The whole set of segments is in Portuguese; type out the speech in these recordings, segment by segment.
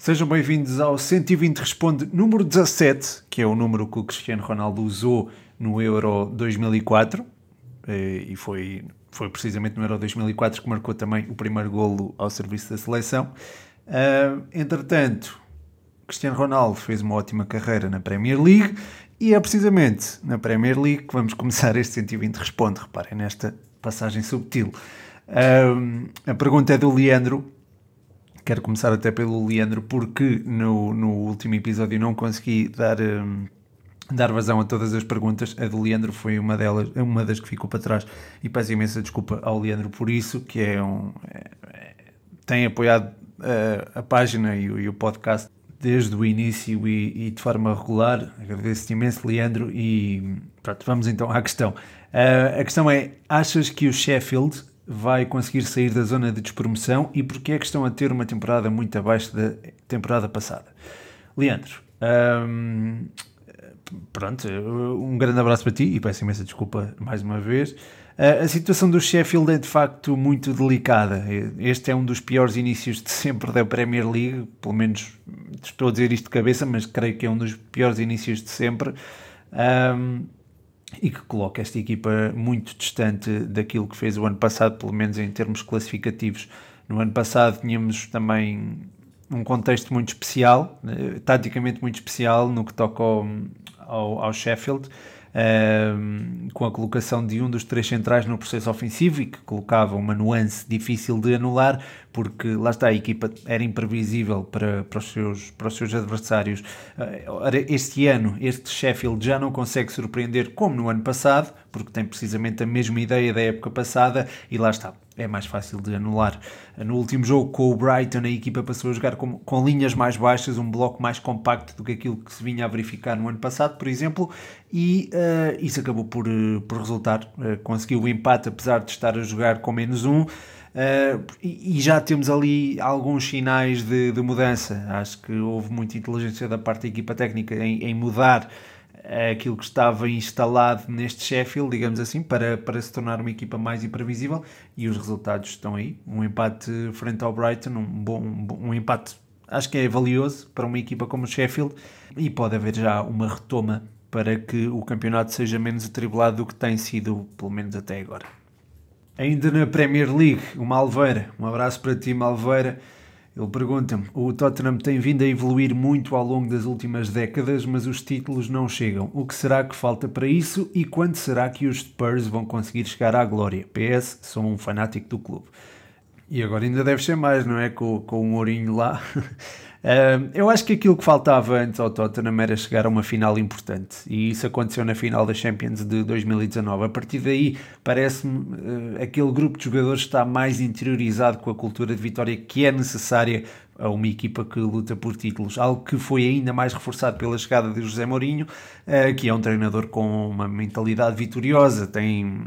Sejam bem-vindos ao 120 Responde número 17, que é o número que o Cristiano Ronaldo usou no Euro 2004 eh, e foi, foi precisamente no Euro 2004 que marcou também o primeiro golo ao serviço da seleção. Uh, entretanto, Cristiano Ronaldo fez uma ótima carreira na Premier League e é precisamente na Premier League que vamos começar este 120 Responde. Reparem nesta passagem subtil. Uh, a pergunta é do Leandro Quero começar até pelo Leandro, porque no, no último episódio não consegui dar, um, dar vazão a todas as perguntas. A do Leandro foi uma delas, uma das que ficou para trás. E peço imensa desculpa ao Leandro por isso, que é um. É, tem apoiado a, a página e o, e o, podcast desde o início e, e de forma regular. Agradeço-te imenso, Leandro. E pronto, vamos então à questão. Uh, a questão é: achas que o Sheffield vai conseguir sair da zona de despromoção e porque é que estão a ter uma temporada muito abaixo da temporada passada. Leandro, hum, pronto, um grande abraço para ti e peço imensa desculpa mais uma vez. A situação do Sheffield é de facto muito delicada. Este é um dos piores inícios de sempre da Premier League, pelo menos estou a dizer isto de cabeça, mas creio que é um dos piores inícios de sempre. Um, e que coloca esta equipa muito distante daquilo que fez o ano passado, pelo menos em termos classificativos. No ano passado tínhamos também um contexto muito especial, eh, taticamente muito especial no que toca ao, ao, ao Sheffield, com a colocação de um dos três centrais no processo ofensivo e que colocava uma nuance difícil de anular, porque lá está, a equipa era imprevisível para, para, os, seus, para os seus adversários. Uh, este ano, este Sheffield já não consegue surpreender como no ano passado, porque tem precisamente a mesma ideia da época passada e lá está é mais fácil de anular. No último jogo com o Brighton, a equipa passou a jogar com, com linhas mais baixas, um bloco mais compacto do que aquilo que se vinha a verificar no ano passado, por exemplo, e uh, isso acabou por, uh, por resultar. Uh, conseguiu o empate, apesar de estar a jogar com menos um. E, e, já temos ali alguns sinais de, de, mudança. Acho que houve muita inteligência da parte da equipa técnica em, em mudar aquilo que estava instalado neste Sheffield, digamos assim, para, para se tornar uma equipa mais imprevisível e os resultados estão aí. Um empate frente ao Brighton, um, bom, um, um empate acho que é valioso para uma equipa como o Sheffield e pode haver já uma retoma para que o campeonato seja menos atribulado do que tem sido, pelo menos até agora. Ainda na Premier League, o Malveira, um abraço para ti, Malveira ele pergunta-me: o Tottenham tem vindo a evoluir muito ao longo das últimas décadas, mas os títulos não chegam. O que será que falta para isso e quando será que os Spurs vão conseguir chegar à glória? PS, sou um fanático do clube. E agora ainda deve ser mais, não é? Com, com um ourinho lá. Eu acho que aquilo que faltava antes ao Tottenham era chegar a uma final importante e isso aconteceu na final da Champions de 2019. A partir daí, parece-me uh, aquele grupo de jogadores está mais interiorizado com a cultura de vitória que é necessária a uma equipa que luta por títulos, algo que foi ainda mais reforçado pela chegada de José Mourinho, uh, que é um treinador com uma mentalidade vitoriosa, tem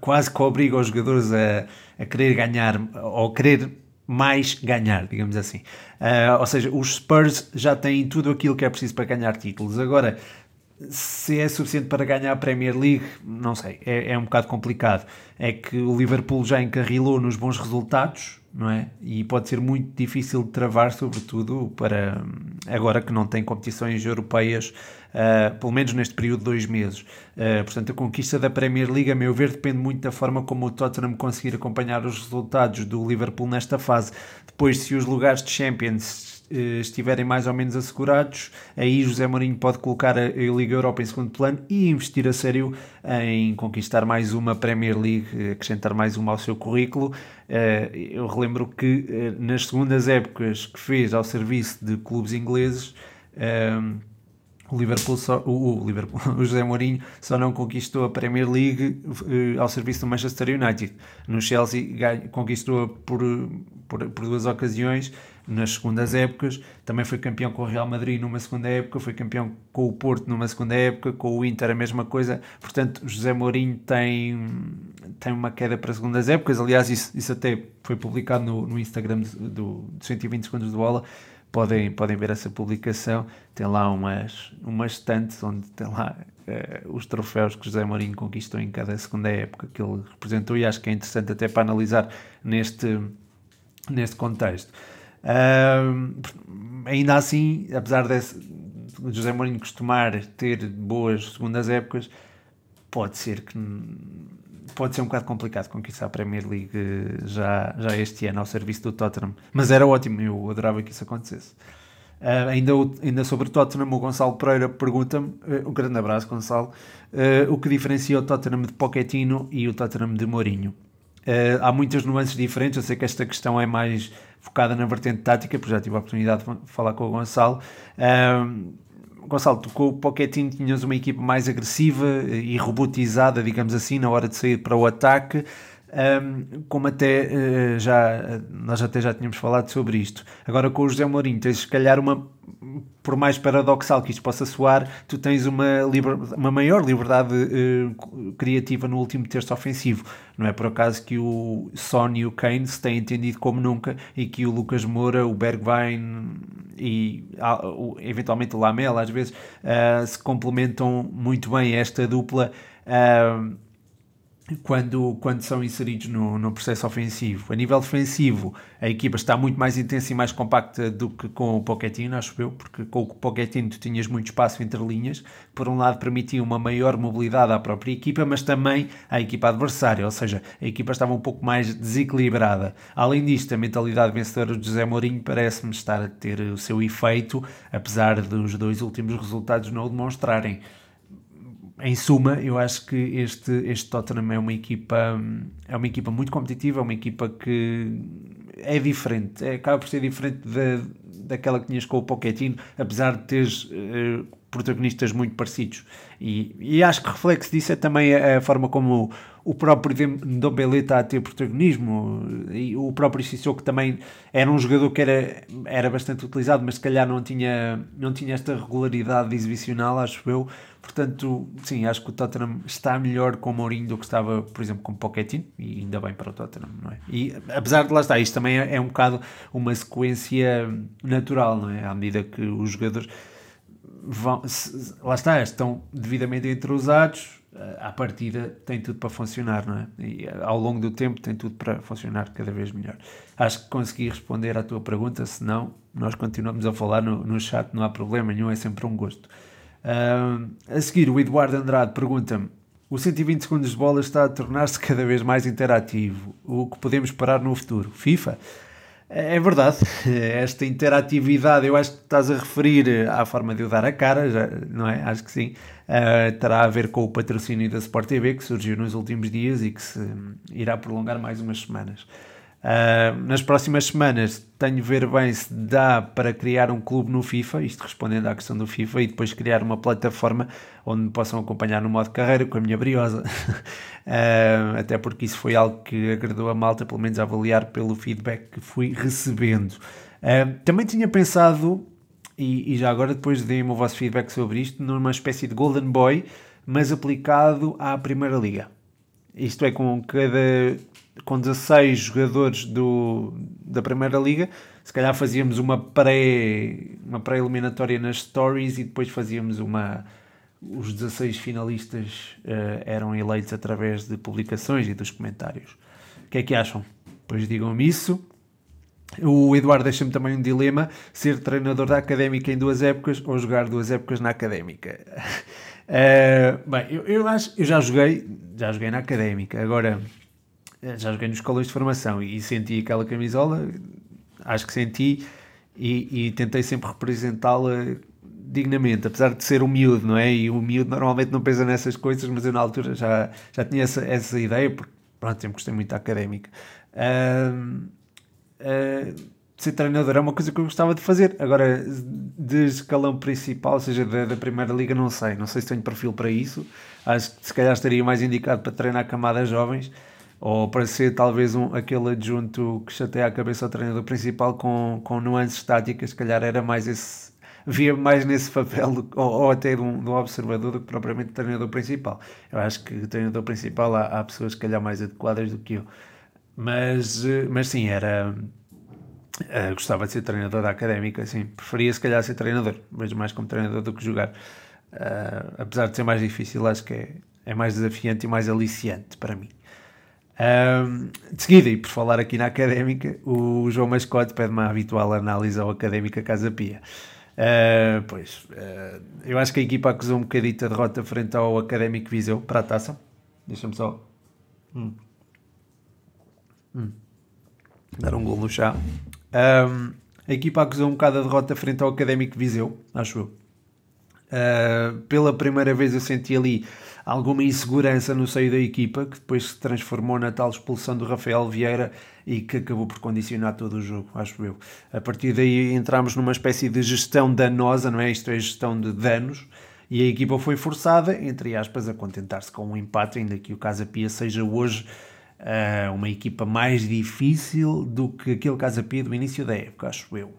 quase que obriga os jogadores a, a querer ganhar ou querer mais ganhar, digamos assim. Uh, ou seja, os Spurs já têm tudo aquilo que é preciso para ganhar títulos. Agora, se é suficiente para ganhar a Premier League, não sei, é, é um bocado complicado. É que o Liverpool já encarrilou nos bons resultados, não é? E pode ser muito difícil de travar, sobretudo para agora que não tem competições europeias, uh, pelo menos neste período de dois meses. Uh, portanto, a conquista da Premier League, a meu ver, depende muito da forma como o Tottenham conseguir acompanhar os resultados do Liverpool nesta fase. Depois, se os lugares de Champions eh, estiverem mais ou menos assegurados, aí José Mourinho pode colocar a, Liga Europa em segundo plano e investir a sério em conquistar mais uma Premier League, acrescentar mais uma ao seu currículo. Eu relembro que nas segundas épocas que fez ao serviço de clubes ingleses, o Liverpool só, o, o, Liverpool, o José Mourinho só não conquistou a Premier League uh, ao serviço do Manchester United. No Chelsea conquistou por, por, por, duas ocasiões nas segundas épocas. Também foi campeão com o Real Madrid numa segunda época, foi campeão com o Porto numa segunda época, com o Inter a mesma coisa. Portanto, José Mourinho tem, tem uma queda para segundas épocas. Aliás, isso, isso até foi publicado no, no Instagram do, do 120 segundos de bola podem, podem ver essa publicação. Tem lá umas, umas estantes onde tem lá uh, os troféus que José Mourinho conquistou em cada segunda época que ele representou e acho que é interessante até para analisar neste, neste contexto. Uh, ainda assim, apesar de José Mourinho costumar ter boas segundas épocas, pode ser que pode ser um bocado complicado conquistar a Premier League já, já este ano ao serviço do Tottenham. Mas era ótimo, eu adorava que isso acontecesse. Uh, ainda, ainda sobre o Tottenham, o Gonçalo Pereira pergunta-me, uh, um grande abraço Gonçalo, uh, o que diferencia o Tottenham de Pochettino e o Tottenham de Mourinho. há muitas nuances diferentes, eu sei que esta questão é mais focada na vertente tática, porque já tive a oportunidade de falar com o Gonçalo. Gonçalo, tu com o Pochettino tinhas uma equipa mais agressiva e robotizada, digamos assim, na hora de sair para o ataque, um, como até uh, já nós até já tínhamos falado sobre isto. Agora com o José Mourinho tens se calhar uma por mais paradoxal que isto possa soar, tu tens uma, liber, uma maior liberdade uh, criativa no último terço ofensivo. Não é por acaso que o Son e o Kane se têm entendido como nunca e que o Lucas Moura, o Bergwijn e uh, eventualmente o Lamela às vezes uh, se complementam muito bem esta dupla quando, quando são inseridos no, no processo ofensivo. A nível defensivo, a equipa está muito mais intensa e mais compacta do que com o Pochettino, acho eu, porque com o Pochettino tu tinhas muito espaço entre linhas, por um lado permitia uma maior mobilidade à própria equipa, mas também à equipa adversária, ou seja, a equipa estava um pouco mais desequilibrada. Além disto, a mentalidade vencedora de José Mourinho parece-me estar a ter o seu efeito, apesar dos dois últimos resultados não o demonstrarem em suma, eu acho que este, este Tottenham é uma equipa é uma equipa muito competitiva, é uma equipa que é diferente, é, acaba por ser diferente da, daquela que tinhas com o Pochettino, apesar de teres uh, protagonistas muito parecidos. E, e acho que reflexo disso é também a, a forma como o, o próprio Ndombele está a ter protagonismo e o próprio Sissoko também era um jogador que era, era bastante utilizado, mas se calhar não tinha, não tinha esta regularidade exibicional, acho eu, Portanto, sim, acho que o Tottenham está melhor com o Mourinho do que estava, por exemplo, com o Pochettino, e ainda bem para o Tottenham, não é? E apesar de lá estar, isto também é, é um bocado uma sequência natural, não é? À medida que os jogadores vão, se, lá está, estão devidamente entrosados, à partida tem tudo para funcionar, não é? E ao longo do tempo tem tudo para funcionar cada vez melhor. Acho que consegui responder à tua pergunta, se não, nós continuamos a falar no, no chat, não há problema nenhum, é sempre um gosto. Uh, a seguir, o Eduardo Andrade pergunta-me: o 120 segundos de bola está a tornar-se cada vez mais interativo. O que podemos parar no futuro? FIFA? É verdade, esta interatividade, eu acho que estás a referir à forma de eu dar a cara, já, não é? Acho que sim. Uh, terá a ver com o patrocínio da Sport TV que surgiu nos últimos dias e que se irá prolongar mais umas semanas. Uh, nas próximas semanas tenho de ver bem se dá para criar um clube no FIFA, isto respondendo à questão do FIFA, e depois criar uma plataforma onde me possam acompanhar no modo carreira com a minha briosa. uh, até porque isso foi algo que agradou a malta, pelo menos a avaliar pelo feedback que fui recebendo. Uh, também tinha pensado, e, e já agora depois deem-me o vosso feedback sobre isto, numa espécie de Golden Boy, mas aplicado à Primeira Liga. Isto é, com cada com 16 jogadores do, da Primeira Liga, se calhar fazíamos uma pré uma pré-eliminatória nas stories e depois fazíamos uma os 16 finalistas uh, eram eleitos através de publicações e dos comentários. O que é que acham? Pois digam-me isso. O Eduardo deixa-me também um dilema: ser treinador da académica em duas épocas ou jogar duas épocas na académica. Uh, bem, eu, eu acho eu já joguei, já joguei na académica. Agora já joguei nos escolas de formação e senti aquela camisola, acho que senti e, e tentei sempre representá-la dignamente, apesar de ser um miúdo, não é? E o miúdo normalmente não pensa nessas coisas, mas eu na altura já, já tinha essa, essa ideia, porque pronto, sempre gostei muito da académica. Uh, uh, ser treinador é uma coisa que eu gostava de fazer. Agora, de escalão principal, ou seja, da, da primeira liga, não sei. Não sei se tenho perfil para isso. Acho que se calhar estaria mais indicado para treinar camadas jovens ou para ser talvez um, aquele adjunto que chateia a cabeça ao treinador principal com, com nuances táticas, se calhar era mais esse, via mais nesse papel ou, ou até de um, de um, observador do que propriamente o treinador principal. Eu acho que treinador principal há, há pessoas, se calhar, mais adequadas do que eu. Mas, mas sim, era. Uh, gostava de ser treinador da académica, sim. Preferia, se calhar, ser treinador, mas mais como treinador do que jogar. Uh, apesar de ser mais difícil, acho que é, é mais desafiante e mais aliciante para mim. Um, de seguida, e por falar aqui na Académica, o João Mascote pede uma habitual análise ao Académica Casa Pia. Uh, pois, uh, eu acho que a equipa acusou um bocadito a derrota frente ao Académico Viseu para a taça. Deixa-me só hum. Hum. dar um gol no chá. Um, a equipa acusou um bocado a derrota frente ao Académico Viseu, acho eu. Uh, pela primeira vez eu senti ali alguma insegurança no seio da equipa, que depois se transformou na tal expulsão do Rafael Vieira e que acabou por condicionar todo o jogo, acho eu. A partir daí entramos numa espécie de gestão danosa, não é? Isto é gestão de danos, e a equipa foi forçada, entre aspas, a contentar-se com um empate, ainda que o Casa Pia seja hoje uh, uma equipa mais difícil do que aquele Casa Pia do início da época, acho eu.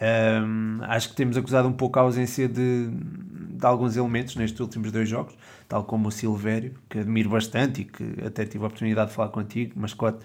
Um, acho que temos acusado um pouco a ausência de, de, alguns elementos nestes últimos dois jogos, tal como o Silvério, que admiro bastante e que até tive a oportunidade de falar contigo, mascote,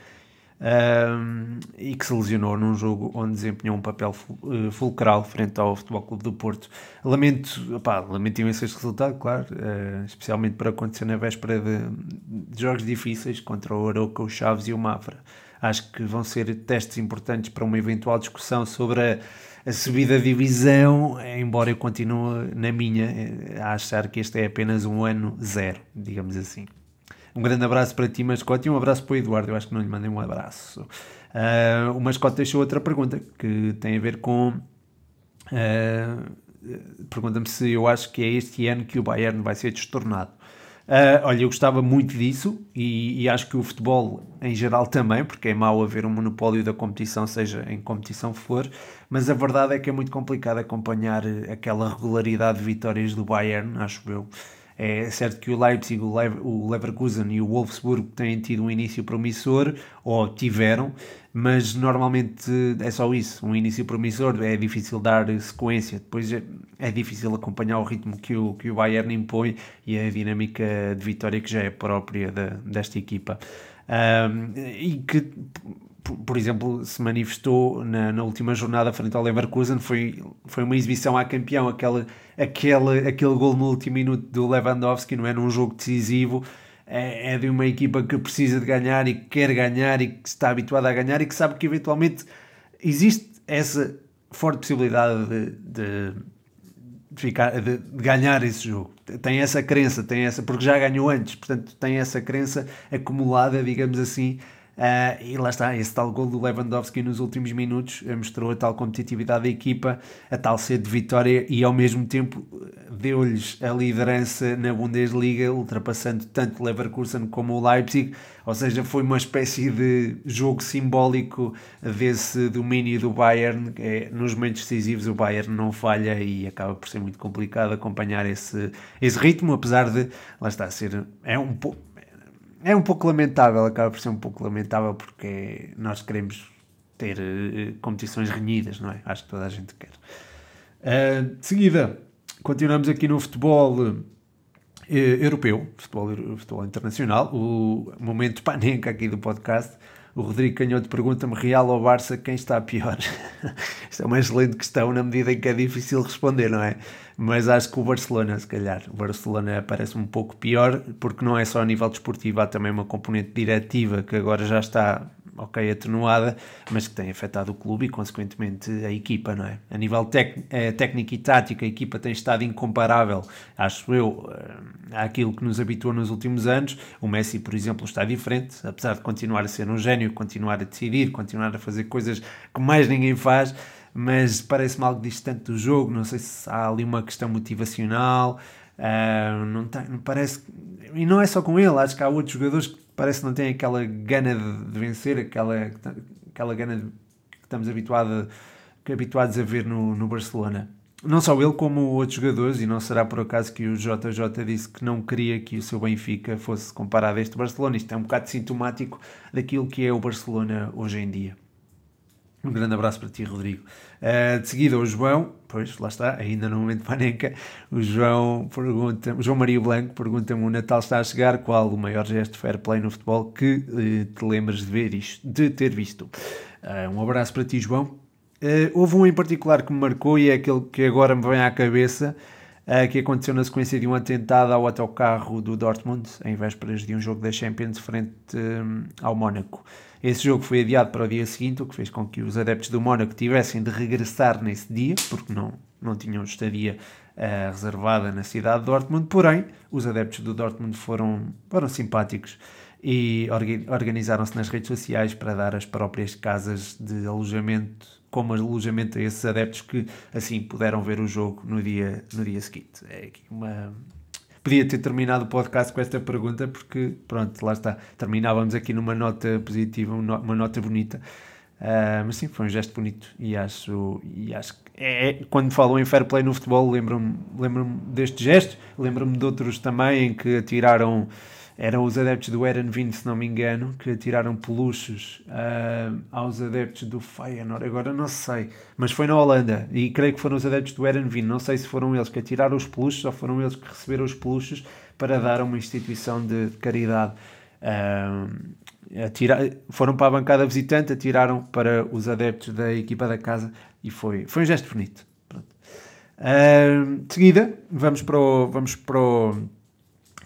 um, e que se lesionou num jogo onde desempenhou um papel eh, fulcral frente ao Futebol Clube do Porto. Lamento, opá, lamento imenso este resultado, claro, uh, especialmente para acontecer na véspera de, de jogos difíceis contra o Aroca, o Chaves e o Mafra. Acho que vão ser testes importantes para uma eventual discussão sobre a a subida de divisão, embora eu continue na minha eh, a achar que este é apenas um ano zero, digamos assim. Um grande abraço para ti, Mascote, e um abraço para o Eduardo. Eu acho que não lhe mandei um abraço. Uh, o Mascote deixou outra pergunta que tem a ver com. Uh, Pergunta-me se eu acho que é este ano que o Bayern vai ser destornado. Uh, olha, eu gostava muito disso e, e, acho que o futebol em geral também, porque é mau haver um monopólio da competição, seja em competição for, mas a verdade é que é muito complicado acompanhar aquela regularidade de vitórias do Bayern, acho eu. É certo que o Leipzig, o Leverkusen e o Wolfsburg têm tido um início promissor, ou tiveram, mas normalmente é só isso. Um início promissor é difícil dar sequência, depois é, é difícil acompanhar o ritmo que o, que o Bayern impõe e a dinâmica de vitória que já é própria de, desta equipa. Um, e que por exemplo, se manifestou na, na, última jornada frente ao Leverkusen, foi, foi uma exibição à campeão, aquele, aquele, aquele gol no último minuto do Lewandowski, não é? Num jogo decisivo, é, é de uma equipa que precisa de ganhar e que quer ganhar e que está habituada a ganhar e que sabe que eventualmente existe essa forte possibilidade de, de, de ficar, de, de ganhar esse jogo. Tem essa crença, tem essa, porque já ganhou antes, portanto tem essa crença acumulada, digamos assim, Uh, e lá está, esse tal gol do Lewandowski nos últimos minutos uh, mostrou a tal competitividade da equipa, a tal sede de vitória e ao mesmo tempo deu-lhes a liderança na Bundesliga, ultrapassando tanto Leverkusen como o Leipzig. Ou seja, foi uma espécie de jogo simbólico desse domínio do Bayern. É, nos momentos decisivos, o Bayern não falha e acaba por ser muito complicado acompanhar esse, esse ritmo, apesar de, lá está, ser. É um pouco é um pouco lamentável, acaba por ser um pouco lamentável porque nós queremos ter uh, competições renhidas, não é? Acho que toda a gente quer. Uh, de seguida, continuamos aqui no futebol uh, europeu, futebol, futebol internacional, o momento panenca aqui do podcast. O Rodrigo Canhoto pergunta-me, Real ou Barça, quem está pior? Isto é uma excelente questão na medida em que é difícil responder, não é? Mas acho que o Barcelona, se calhar, o Barcelona parece um pouco pior, porque não é só a nível desportivo, há também uma componente diretiva que agora já está ok, atenuada, mas que tem afetado o clube e, consequentemente, a equipa, não é? A nível eh, técnico e tático, a equipa tem estado incomparável, acho eu, eh, àquilo que nos habituou nos últimos anos. O Messi, por exemplo, está diferente, apesar de continuar a ser um gênio, continuar a decidir, continuar a fazer coisas que mais ninguém faz, mas parece-me algo distante do jogo. Não sei se há ali uma questão motivacional. Uh, não tem, parece e não é só com ele, acho que há outros jogadores que parece que não têm aquela gana de, de vencer, aquela, aquela gana de, que estamos habituado, que habituados a ver no, no Barcelona. Não só ele, como outros jogadores, e não será por acaso que o JJ disse que não queria que o seu Benfica fosse comparado a este Barcelona. Isto é um bocado sintomático daquilo que é o Barcelona hoje em dia. Um grande abraço para ti, Rodrigo. Uh, de seguida, o João, pois lá está, ainda no momento panenca, o João pergunta, o João Maria Blanco pergunta-me: o Natal está a chegar, qual o maior gesto fair play no futebol que uh, te lembras de ver isto, de ter visto? Uh, um abraço para ti, João. houve um em particular que me marcou e é aquele que agora me vem à cabeça. Uh, que aconteceu na sequência de um atentado ao autocarro do Dortmund, em vésperas de um jogo da Champions frente um, ao Mónaco. Esse jogo foi adiado para o dia seguinte, o que fez com que os adeptos do Mónaco tivessem de regressar nesse dia, porque não, não tinham estadia uh, reservada na cidade de Dortmund. Porém, os adeptos do Dortmund foram, foram simpáticos e organizaram-se nas redes sociais para dar as próprias casas de alojamento como alojamento a esses adeptos que assim puderam ver o jogo no dia, no dia seguinte. É uma, podia ter terminado o podcast com esta pergunta, porque, pronto, lá está. Terminávamos aqui numa nota positiva, uma nota bonita. Uh, mas sim, foi um gesto bonito e acho, e acho que é, é quando falam em fair play no futebol, lembro-me lembro deste gesto, lembro-me de outros também em que atiraram eram os adeptos do Erenvin, se não me engano, que atiraram peluches uh, aos adeptos do Feyenoord. Agora não sei, mas foi na Holanda e creio que foram os adeptos do Erenvin. Não sei se foram eles que atiraram os peluches ou foram eles que receberam os peluches para dar a uma instituição de, caridade. Uh, atira, foram para a bancada visitante, atiraram para os adeptos da equipa da casa e foi, foi um gesto bonito. Uh, de seguida, vamos para o, vamos para o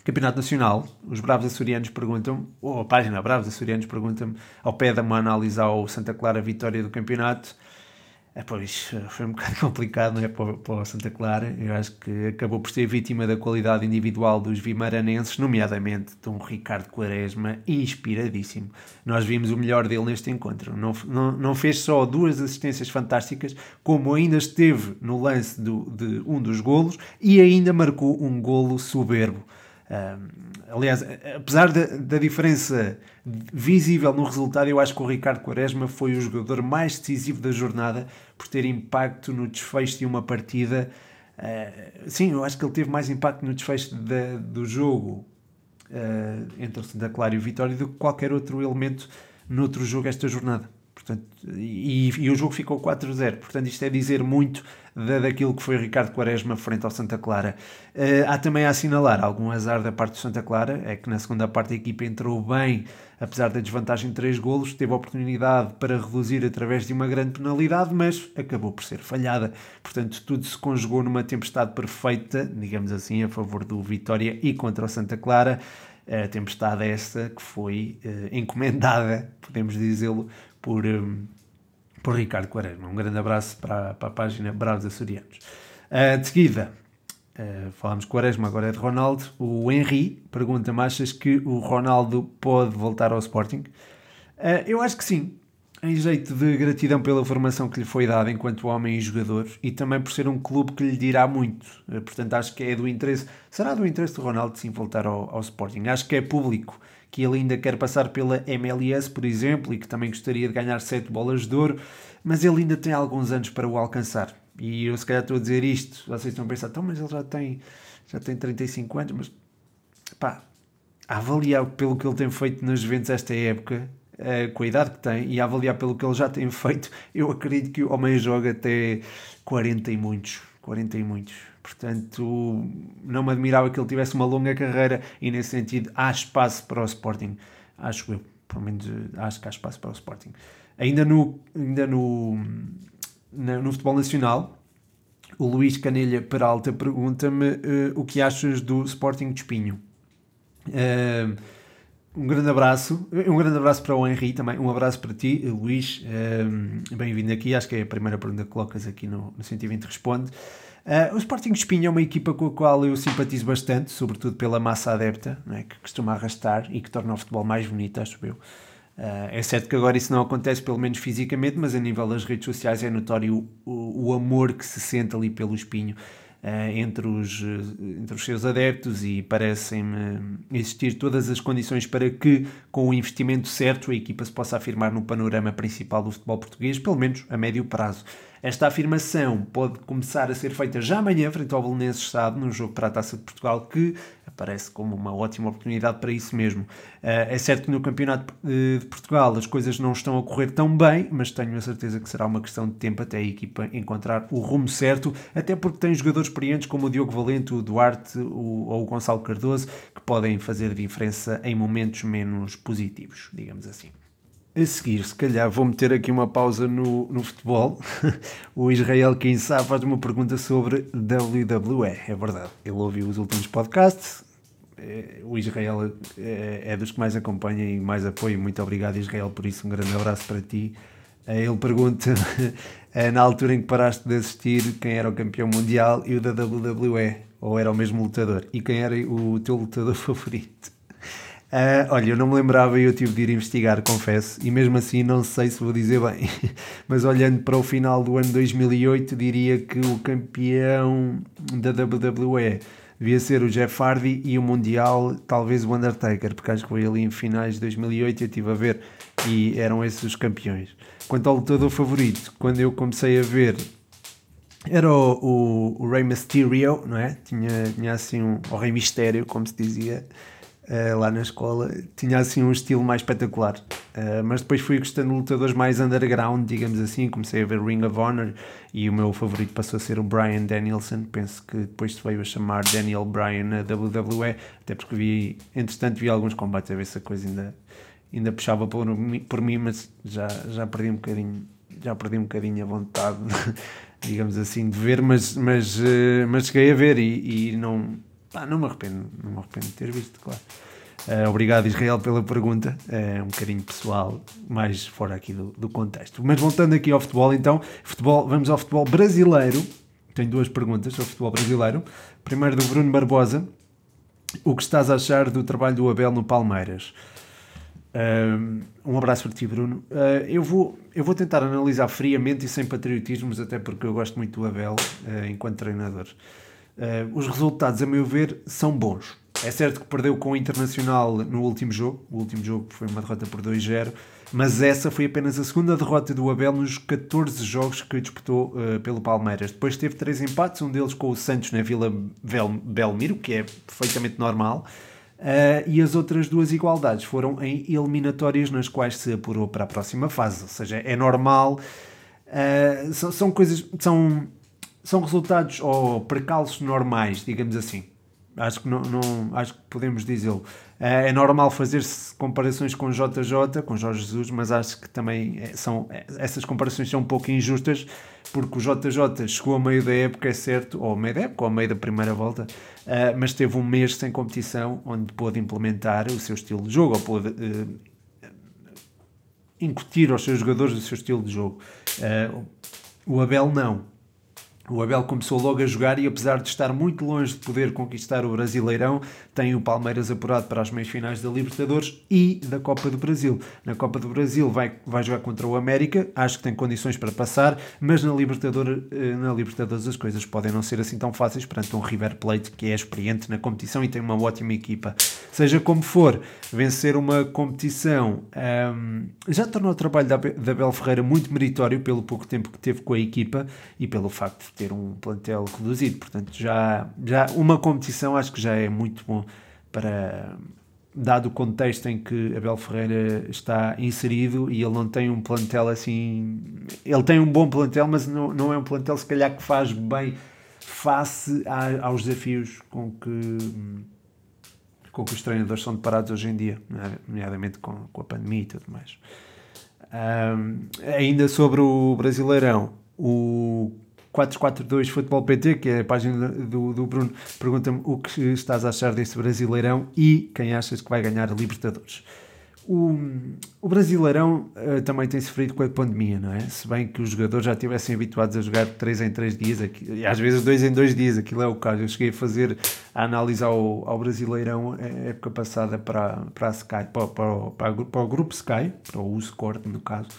Campeonato Nacional, os Bravos Açorianos perguntam, ou a página Bravos Açorianos pergunta-me, ao pé de uma análise ao Santa Clara vitória do campeonato, é, pois, foi um bocado complicado não é, para, para o Santa Clara. Eu acho que acabou por ser vítima da qualidade individual dos vimaranenses, nomeadamente de um Ricardo Quaresma inspiradíssimo. Nós vimos o melhor dele neste encontro. Não, não, não fez só duas assistências fantásticas, como ainda esteve no lance do, de um dos golos e ainda marcou um golo soberbo aliás, apesar da, diferença visível no resultado, eu acho que o Ricardo Quaresma foi o jogador mais decisivo da jornada por ter impacto no desfecho de uma partida. Uh, sim, eu acho que ele teve mais impacto no desfecho de, do jogo uh, entre o Santa Clara e o Vitória do que qualquer outro elemento noutro jogo esta jornada. Portanto, e, e, o jogo ficou 4-0. Portanto, isto é dizer muito da, daquilo que foi Ricardo Quaresma frente ao Santa Clara. Uh, há também a assinalar algum azar da parte do Santa Clara, é que na segunda parte a equipa entrou bem, apesar da desvantagem de 3 golos, teve oportunidade para reduzir através de uma grande penalidade, mas acabou por ser falhada. Portanto, tudo se conjugou numa tempestade perfeita, digamos assim, a favor do Vitória e contra o Santa Clara. A tempestade é essa que foi uh, encomendada, podemos dizê-lo, por, um, por Ricardo Quaresma. Um grande abraço para, para a página Bravos Açorianos. Uh, de seguida, uh, falamos Quaresma, agora é de Ronaldo. O Henry pergunta-me: achas que o Ronaldo pode voltar ao Sporting? Uh, eu acho que sim. Em jeito de gratidão pela formação que lhe foi dada enquanto homem e jogador e também por ser um clube que lhe dirá muito. Portanto, acho que é do interesse. Será do interesse do Ronaldo sim voltar ao, ao Sporting? Acho que é público que ele ainda quer passar pela MLS, por exemplo, e que também gostaria de ganhar 7 bolas de ouro, mas ele ainda tem alguns anos para o alcançar. E eu se calhar estou a dizer isto, vocês estão a pensar, então, mas ele já tem, já tem 35 anos, mas pá, a avaliar pelo que ele tem feito nas Juventus esta época, uh, com a idade que tem, e a avaliar pelo que ele já tem feito, eu acredito que o homem joga até 40 e muitos, 40 e muitos. Portanto, não me admirava que ele tivesse uma longa carreira e, nesse sentido, há espaço para o Sporting. Acho eu. Pelo menos acho que há espaço para o Sporting. Ainda no, ainda no, no futebol nacional, o Luís Canelha Peralta pergunta-me uh, o que achas do Sporting de Espinho. Uh, um grande abraço, um grande abraço para o Henri também, um abraço para ti, Luís, bem-vindo aqui, acho que é a primeira pergunta que colocas aqui no, no 120 Responde. Uh, o Sporting de é uma equipa com a qual eu simpatizo bastante, sobretudo pela massa adepta, é? que costuma arrastar e que torna o futebol mais bonito, acho eu. Uh, é certo que agora isso não acontece, pelo menos fisicamente, mas a nível das redes sociais é notório o, o, o amor que se sente ali pelo Espinho uh, entre, os, entre os seus adeptos e parecem-me existir todas as condições para que, com o investimento certo, a equipa se possa afirmar no panorama principal do futebol português, pelo menos a médio prazo. Esta afirmação pode começar a ser feita já amanhã, frente ao Belenenses Estado, no jogo para a Taça de Portugal, que aparece como uma ótima oportunidade para isso mesmo. Eh, é certo que no Campeonato de Portugal as coisas não estão a correr tão bem, mas tenho a certeza que será uma questão de tempo até a equipa encontrar o rumo certo, até porque tem jogadores experientes como o Diogo Valente, o Duarte ou o Gonçalo Cardoso, que podem fazer diferença em momentos menos positivos, digamos assim. A seguir, se calhar, vou meter aqui uma pausa no, no futebol. o Israel, quem sabe, faz uma pergunta sobre WWE. É verdade. Ele ouviu os últimos podcasts. É, o Israel é, é dos que mais acompanha e mais apoia. Muito obrigado, Israel, por isso. Um grande abraço para ti. Ele pergunta, eh, na altura em que paraste de assistir, quem era o campeão mundial e o da WWE, ou era o mesmo lutador? E quem era o teu lutador favorito? Uh, olha, eu não me lembrava e eu tive de ir investigar, confesso, e mesmo assim não sei se vou dizer bem, mas olhando para o final do ano 2008, diria que o campeão da WWE devia ser o Jeff Hardy e o Mundial, talvez o Undertaker, porque acho que foi ali em finais de 2008 eu estive a ver e eram esses os campeões. Quanto ao lutador favorito, quando eu comecei a ver, era o, o, o Rey Mysterio, não é? Tinha, tinha assim um, o Rei Mistério, como se dizia uh, lá na escola, tinha assim um estilo mais espetacular. Uh, mas depois fui gostando de lutadores mais underground, digamos assim. Comecei a ver Ring of Honor e o meu favorito passou a ser o Brian Danielson. Penso que depois se veio a chamar Daniel Bryan na WWE, até porque vi, entretanto, vi alguns combates a ver se a coisa ainda, ainda puxava por, por mim, mas já, já perdi um bocadinho. Já perdi um bocadinho a vontade, digamos assim, de ver, mas, mas, uh, mas cheguei a ver e, e não, Pá, não me arrependo, não me arrependo de ter visto, claro. Uh, obrigado, Israel, pela pergunta. É uh, um bocadinho pessoal, mais fora aqui do, do, contexto. Mas voltando aqui ao futebol, então, futebol, vamos ao futebol brasileiro. Tenho duas perguntas sobre o futebol brasileiro. Primeiro do Bruno Barbosa. O que estás a achar do trabalho do Abel no Palmeiras? Uh, um abraço para ti, Bruno. eu, vou, eu vou tentar analisar friamente e sem patriotismos, até porque eu gosto muito do Abel enquanto treinador. Uh, os resultados, a meu ver, são bons. É certo que perdeu com o Internacional no último jogo, o último jogo foi uma derrota por 2-0, mas essa foi apenas a segunda derrota do Abel nos 14 jogos que disputou uh, pelo Palmeiras. Depois teve três empates, um deles com o Santos na Vila Belmiro, que é perfeitamente normal, uh, e as outras duas igualdades foram em eliminatórias nas quais se apurou para a próxima fase. Ou seja, é normal, uh, são, são coisas. São, são resultados ou precalços normais, digamos assim. Acho que, não, não acho que podemos dizê-lo. É, é normal fazer-se comparações com JJ, com Jorge Jesus, mas acho que também é, são, é, essas comparações são um pouco injustas, porque o JJ chegou a meio da época, é certo, ou a meio da época, ou a meio da primeira volta, mas teve um mês sem competição, onde pôde implementar o seu estilo de jogo, ou pôde incutir aos seus jogadores o seu estilo de jogo. O Abel não o Abel começou logo a jogar e, apesar de estar muito longe de poder conquistar o Brasileirão, tem o Palmeiras apurado para as meias finais da Libertadores e da Copa do Brasil. Na Copa do Brasil vai, vai jogar contra o América, acho que tem condições para passar, mas na Libertadores, eh, na Libertadores as coisas podem não ser assim tão fáceis perante um River Plate que é experiente na competição e tem uma ótima equipa. Seja como for, vencer uma competição um, já tornou o trabalho da, Abel Ferreira muito meritório pelo pouco tempo que teve com a equipa e pelo facto ter um plantel reduzido. Portanto, já, já uma competição acho que já é muito bom para dado o contexto em que Abel Ferreira está inserido e ele não tem um plantel assim. Ele tem um bom plantel, mas não, não é um plantel, se calhar, que faz bem face a, aos desafios com que, com que os treinadores são deparados hoje em dia, nomeadamente com, com a pandemia e tudo mais. Um, ainda sobre o Brasileirão, o 442 Futebol PT, que é a página do, do Bruno, pergunta-me o que estás a achar deste Brasileirão e quem achas que vai ganhar a Libertadores. O, o Brasileirão uh, também tem sofrido com a pandemia, não é? Se bem que os jogadores já estivessem habituados a jogar 3 em 3 dias, aqui, às vezes 2 em 2 dias, aquilo é o caso. Eu cheguei a fazer a análise ao, ao Brasileirão a época passada para, para a Sky, para, para, para, para o grupo Sky, para o Usport no caso,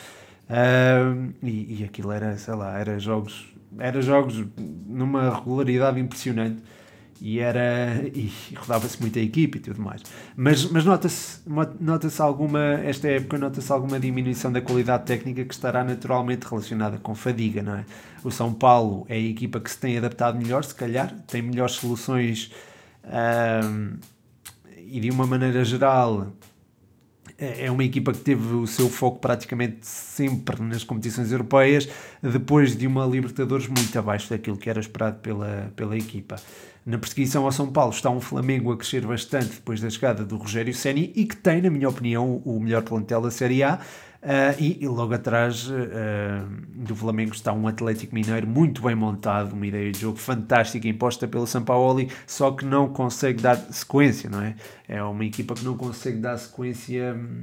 uh, e, e aquilo era, sei lá, era jogos era jogos numa regularidade impressionante e era e rodava-se muito a equipe e tudo mais. Mas, mas nota-se nota alguma, esta época nota-se alguma diminuição da qualidade técnica que estará naturalmente relacionada com fadiga, não é? O São Paulo é a equipa que se tem adaptado melhor, se calhar, tem melhores soluções e de uma maneira geral é, é uma equipa que teve o seu foco praticamente sempre nas competições europeias, depois de uma Libertadores muito abaixo daquilo que era esperado pela, pela equipa. Na perseguição ao São Paulo está um Flamengo a crescer bastante depois da chegada do Rogério Ceni e que tem, na minha opinião, o melhor plantel da Série A. Uh, e, e, logo atrás uh, do Flamengo está um Atlético Mineiro muito bem montado, uma ideia de jogo fantástica imposta pelo Sampaoli, só que não consegue dar sequência, não é? É uma equipa que não consegue dar sequência. Hum,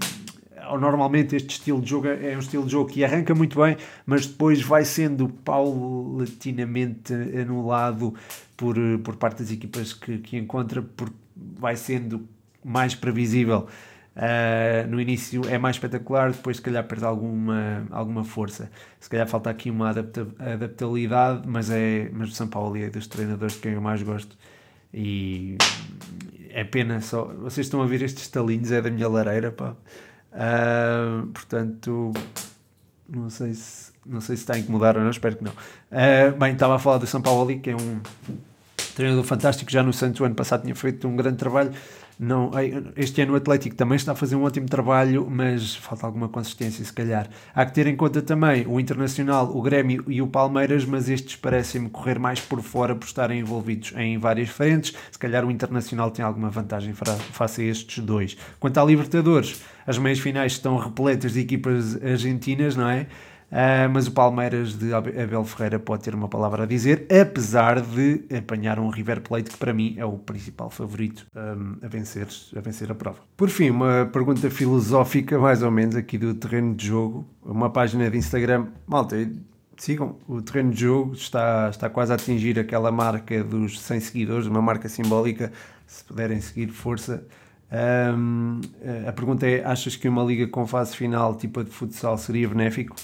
normalmente este estilo de jogo é um estilo de jogo que arranca muito bem, mas depois vai sendo paulatinamente anulado por, por parte das equipas que, que encontra, porque vai sendo mais previsível. Uh, no início é mais espetacular, depois se calhar perde alguma, alguma força. Se calhar falta aqui uma adapta adaptabilidade, mas, é, mas o São Paulo é dos treinadores de quem eu mais gosto. E é pena só. Vocês estão a ver estes talinhos, é da minha lareira, pá. Uh, portanto, não sei se não sei se está a incomodar ou não, espero que não. Uh, bem, estava a falar do São Paulo, que é um treinador fantástico, já no Santos o ano passado tinha feito um grande trabalho. Não, este ano o Atlético também está a fazer um ótimo trabalho, mas falta alguma consistência, se calhar. Há que ter em conta também o Internacional, o Grêmio e o Palmeiras, mas estes parecem-me correr mais por fora por estarem envolvidos em várias frentes. Se calhar o Internacional tem alguma vantagem face a estes dois. Quanto à Libertadores, as meias finais estão repletas de equipas argentinas, não é? Uh, mas o Palmeiras de Abel Ferreira pode ter uma palavra a dizer, apesar de apanhar um River Plate que para mim é o principal favorito um, a, vencer, a vencer a prova. Por fim, uma pergunta filosófica, mais ou menos, aqui do terreno de jogo. Uma página de Instagram. Malta, sigam, o terreno de jogo está, está quase a atingir aquela marca dos 100 seguidores, uma marca simbólica. Se puderem seguir, força. Um, a pergunta é: achas que uma liga com fase final, tipo a de futsal, seria benéfico?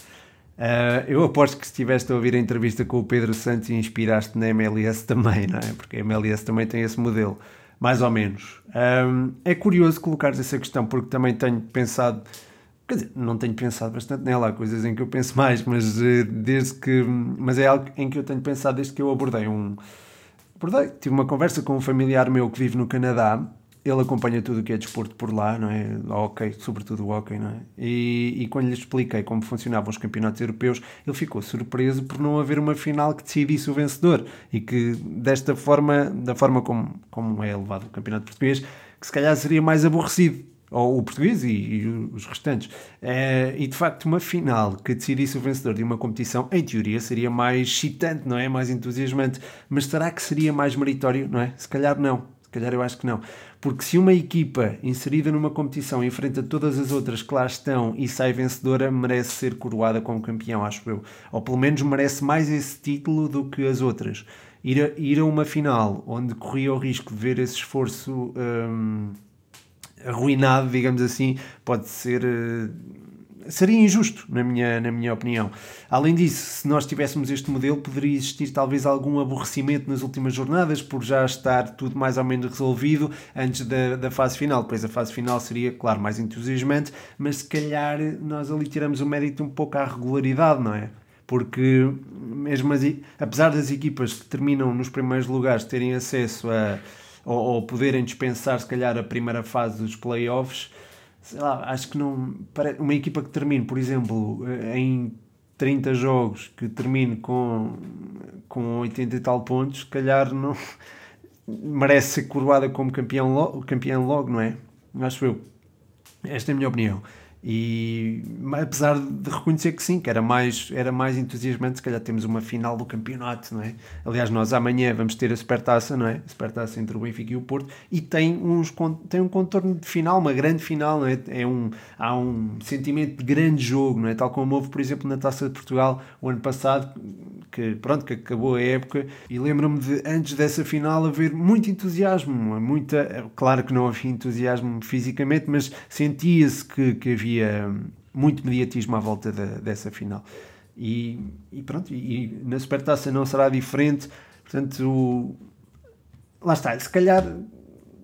Uh, eu aposto que se estiveste a ouvir a entrevista com o Pedro Santos e inspiraste na MLS também, não é? Porque a MLS também tem esse modelo, mais ou menos. Um, é curioso colocares essa questão, porque também tenho pensado, quer dizer, não tenho pensado bastante nela, há coisas em que eu penso mais, mas uh, desde que. Mas é algo em que eu tenho pensado desde que eu abordei um. Abordei, tive uma conversa com um familiar meu que vive no Canadá ele acompanha tudo o que é desporto por lá, não é? Ok, sobretudo o hockey, não é? E, e, quando lhe expliquei como funcionavam os campeonatos europeus, ele ficou surpreso por não haver uma final que decidisse o vencedor e que desta forma, da forma como, como é levado o campeonato português, que se calhar seria mais aborrecido ou o português e, e os restantes. É, e de facto, uma final que decidisse o vencedor de uma competição, em teoria, seria mais excitante, não é? Mais entusiasmante. Mas será que seria mais meritório, não é? Se calhar não. Se calhar eu acho que não. Porque se uma equipa inserida numa competição enfrenta todas as outras que lá estão e sai vencedora, merece ser coroada como campeão, acho eu. Ou pelo menos merece mais esse título do que as outras. Ir a, ir a uma final onde corria o risco de ver esse esforço hum, arruinado, digamos assim, pode ser. Uh, seria injusto, na minha, na minha opinião. Além disso, se nós tivéssemos este modelo, poderia existir talvez algum aborrecimento nas últimas jornadas, por já estar tudo mais ou menos resolvido antes da, da fase final. Pois a fase final seria, claro, mais entusiasmante, mas se calhar nós ali tiramos o mérito um pouco à regularidade, não é? Porque, mesmo as, apesar das equipas que terminam nos primeiros lugares terem acesso a. ou, ou poderem dispensar, se calhar, a primeira fase dos playoffs sei lá, acho que não. Uma equipa que termine, por exemplo, eh, em 30 jogos, que termine com, com 80 e tal pontos, se calhar não merece ser coroada como campeão campeão logo, não é? Acho eu. Esta é a minha opinião. E apesar de reconhecer que sim, que era mais, era mais entusiasmante, se calhar temos uma final do campeonato, não é? Aliás, nós amanhã vamos ter a supertaça, não é? A supertaça entre o Benfica e o Porto, e tem, uns, tem um contorno de final, uma grande final, não é? é um, há um sentimento de grande jogo, não é? Tal como houve, por exemplo, na Taça de Portugal o ano passado, que pronto, que acabou a época, e lembro-me de antes dessa final haver muito entusiasmo, muita, claro que não havia entusiasmo fisicamente, mas sentia-se que, que havia havia muito mediatismo à volta de, dessa final. E, e pronto, e na Supertaça não será diferente. Portanto, lá está. Se calhar,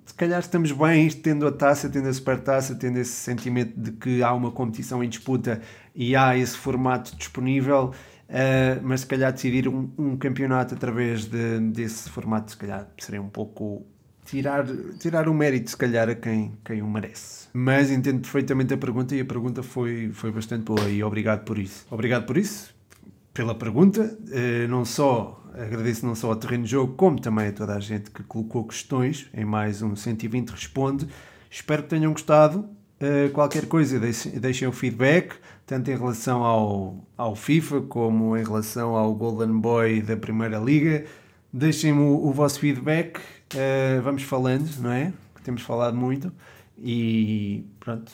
se calhar estamos bem tendo a taça, tendo a Supertaça, tendo esse sentimento de que há uma competição em disputa e há esse formato disponível. Uh, mas se calhar decidir um, um campeonato através de, desse formato, se calhar seria um pouco tirar, tirar o mérito, se calhar, a quem, quem o merece. Mas entendo perfeitamente a pergunta e a pergunta foi, foi bastante boa e obrigado por isso. Obrigado por isso, pela pergunta. Uh, não só agradeço não só ao terreno de jogo, como também a toda a gente que colocou questões em mais um 120 Responde. Espero que tenham gostado. Uh, qualquer coisa, deixem, deixem o feedback, tanto em relação ao, ao FIFA como em relação ao Golden Boy da Primeira Liga. Deixem-me o, o, vosso feedback, uh, vamos falando, não é? Temos falado muito e pronto,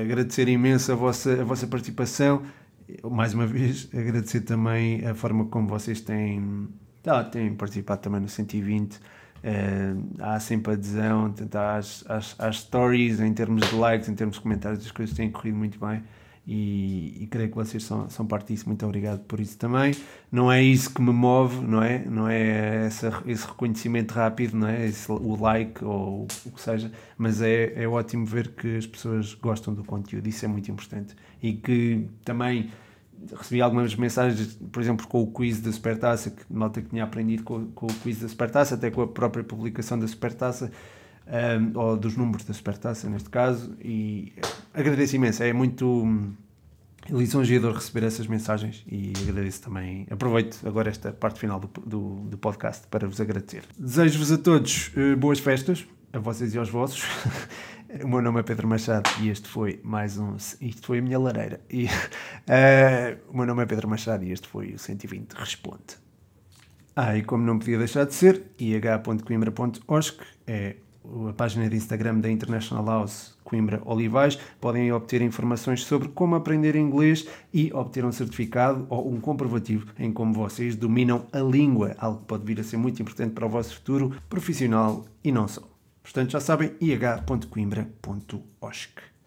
agradecer imenso a vossa, a vossa participação. Mais uma vez, agradecer também a forma como vocês têm, tá, têm participado também no 120 Uh, há sempre adesão, tanto às, às, às, stories, em termos de likes, em termos de comentários, as coisas têm corrido muito bem e, e, creio que vocês são, são parte disso. Muito obrigado por isso também. Não é isso que me move, não é? Não é essa, esse reconhecimento rápido, não é? Esse, o like ou o que seja, mas é, é ótimo ver que as pessoas gostam do conteúdo, isso é muito importante. E que também recebi algumas mensagens, por exemplo, com o quiz da Supertaça, que nota que tinha aprendido com, com, o quiz da Supertaça, até com a própria publicação da Supertaça, um, ou dos números da Supertaça, neste caso, e agradeço imenso, é muito hum, lisonjeador receber essas mensagens e agradeço também, aproveito agora esta parte final do, do, do podcast para vos agradecer. Desejo-vos a todos uh, boas festas, a vocês e aos vossos. O meu nome é Pedro Machado e este foi mais um. Isto foi a minha lareira. E, uh, o meu nome é Pedro Machado e este foi o 120 Responde. Ah, e como não podia deixar de ser, ih.coimbra.osc é a página de Instagram da International House Coimbra Olivais. Podem obter informações sobre como aprender inglês e obter um certificado ou um comprovativo em como vocês dominam a língua, algo que pode vir a ser muito importante para o vosso futuro profissional e não só. Portanto, já sabem, ih.coimbra.osc.